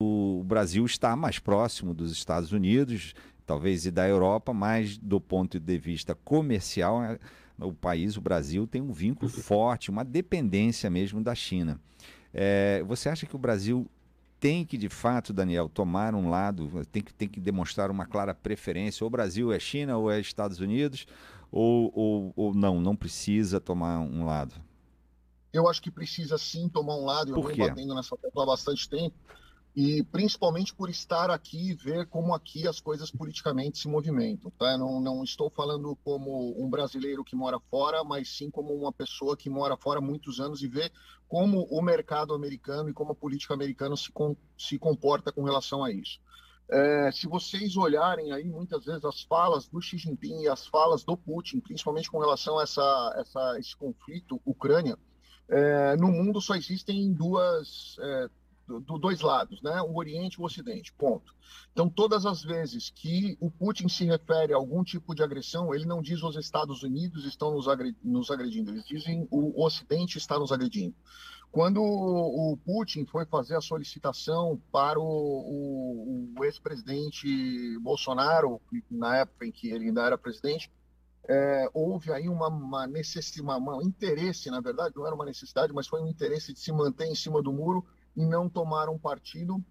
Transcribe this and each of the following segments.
o Brasil está mais próximo dos Estados Unidos, talvez e da Europa, mas do ponto de vista comercial, é, o país, o Brasil, tem um vínculo forte, uma dependência mesmo da China. É, você acha que o Brasil tem que, de fato, Daniel, tomar um lado, tem que, tem que demonstrar uma clara preferência? Ou o Brasil é China ou é Estados Unidos? Ou, ou, ou não, não precisa tomar um lado? Eu acho que precisa sim tomar um lado. Eu venho batendo nessa tecla há bastante tempo e principalmente por estar aqui e ver como aqui as coisas politicamente se movimentam. Tá? Não, não estou falando como um brasileiro que mora fora, mas sim como uma pessoa que mora fora há muitos anos e vê como o mercado americano e como a política americana se, com, se comporta com relação a isso. É, se vocês olharem aí muitas vezes as falas do Xi Jinping e as falas do Putin, principalmente com relação a essa, essa esse conflito Ucrânia, é, no mundo só existem duas, é, do, dois lados, né? O Oriente e o Ocidente, ponto. Então, todas as vezes que o Putin se refere a algum tipo de agressão, ele não diz os Estados Unidos estão nos, nos agredindo, eles dizem o Ocidente está nos agredindo. Quando o Putin foi fazer a solicitação para o, o, o ex-presidente Bolsonaro, na época em que ele ainda era presidente, é, houve aí uma, uma necessidade, um interesse, na verdade, não era uma necessidade, mas foi um interesse de se manter em cima do muro e não tomaram partido,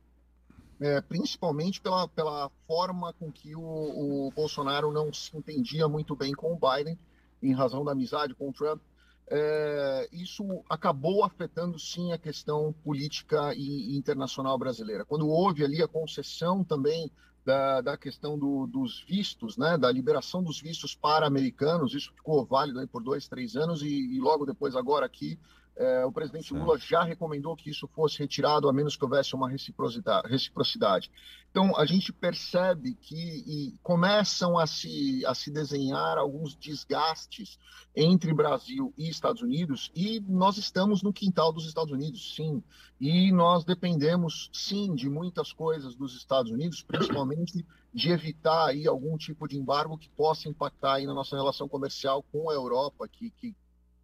é, principalmente pela, pela forma com que o, o, Bolsonaro não se entendia muito bem com o Biden, em razão da amizade com o Trump. É, isso acabou afetando sim a questão política e, internacional brasileira. Quando houve ali a concessão também da, da questão do, dos vistos, né, da liberação dos vistos para americanos, isso ficou válido por dois, três anos e, e logo depois agora aqui é, o presidente certo. Lula já recomendou que isso fosse retirado, a menos que houvesse uma reciprocidade. reciprocidade. Então, a gente percebe que começam a se, a se desenhar alguns desgastes entre Brasil e Estados Unidos, e nós estamos no quintal dos Estados Unidos, sim. E nós dependemos, sim, de muitas coisas dos Estados Unidos, principalmente de evitar aí algum tipo de embargo que possa impactar aí na nossa relação comercial com a Europa, que, que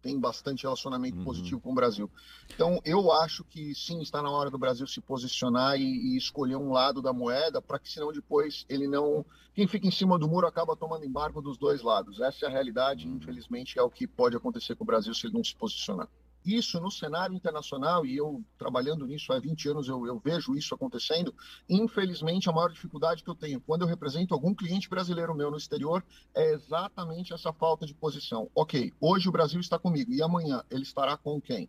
tem bastante relacionamento uhum. positivo com o Brasil. Então, eu acho que sim, está na hora do Brasil se posicionar e, e escolher um lado da moeda, para que senão depois ele não. Quem fica em cima do muro acaba tomando embargo dos dois lados. Essa é a realidade, uhum. infelizmente, é o que pode acontecer com o Brasil se ele não se posicionar isso no cenário internacional, e eu trabalhando nisso há 20 anos, eu, eu, vejo isso acontecendo. Infelizmente, a maior dificuldade que eu tenho quando eu represento algum cliente brasileiro meu no exterior é exatamente essa falta de posição. Ok, hoje o Brasil está comigo, e amanhã ele estará com quem?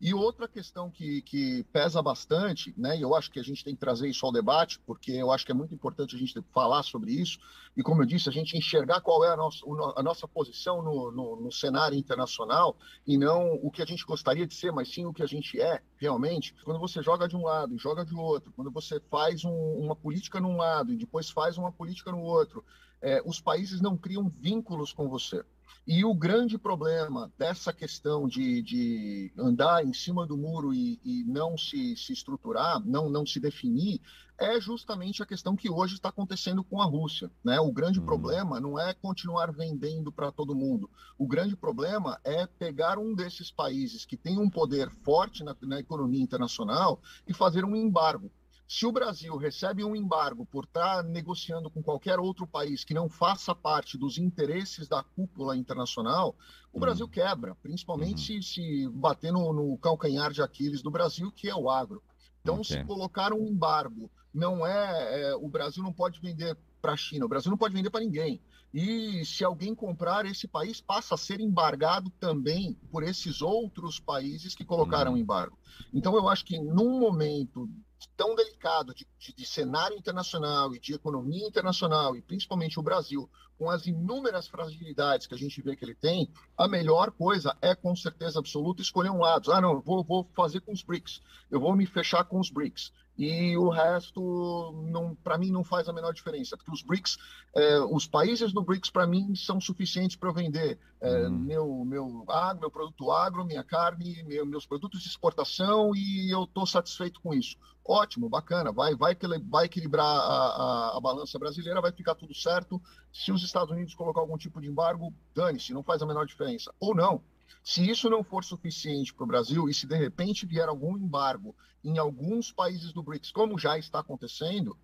E outra questão que, que pesa bastante, né, e eu acho que a gente tem que trazer isso ao debate, porque eu acho que é muito importante a gente falar sobre isso, e como eu disse, a gente enxergar qual é a nossa, a nossa posição no, no, no cenário internacional, e não o que a gente gostaria de ser, mas sim o que a gente é realmente. Quando você joga de um lado e joga de outro, quando você faz um, uma política num lado e depois faz uma política no outro, é, os países não criam vínculos com você. E o grande problema dessa questão de, de andar em cima do muro e, e não se, se estruturar, não, não se definir, é justamente a questão que hoje está acontecendo com a Rússia. Né? O grande uhum. problema não é continuar vendendo para todo mundo. O grande problema é pegar um desses países que tem um poder forte na, na economia internacional e fazer um embargo. Se o Brasil recebe um embargo por estar negociando com qualquer outro país que não faça parte dos interesses da cúpula internacional, o uhum. Brasil quebra, principalmente uhum. se, se bater no, no, calcanhar de Aquiles do Brasil, que é o agro. Então, okay. se colocar um embargo, não é, é o Brasil não pode vender para a China, o Brasil não pode vender para ninguém. E se alguém comprar, esse país passa a ser embargado também por esses outros países que colocaram uhum. embargo. Então, eu acho que num momento tão delicado de, de, de, cenário internacional e de economia internacional, e principalmente o Brasil, com as inúmeras fragilidades que a gente vê que ele tem, a melhor coisa é, com certeza absoluta, escolher um lado. Ah, não, vou, vou fazer com os BRICS, eu vou me fechar com os BRICS e o resto, para mim, não faz a menor diferença, porque os BRICS, é, os países do BRICS, para mim, são suficientes para eu vender é, uhum. meu, meu, agro, meu produto agro, minha carne, meu, meus produtos de exportação e eu estou satisfeito com isso. Ótimo, bacana, vai, vai, vai equilibrar a, a, a, balança brasileira, vai ficar tudo certo. Se os Estados Unidos colocar algum tipo de embargo, dane-se, não faz a menor diferença. Ou não, Se isso não for suficiente para o Brasil e se de repente vier algum embargo em alguns países do BRICS, como já está acontecendo,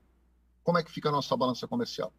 como é que fica a nossa balança comercial?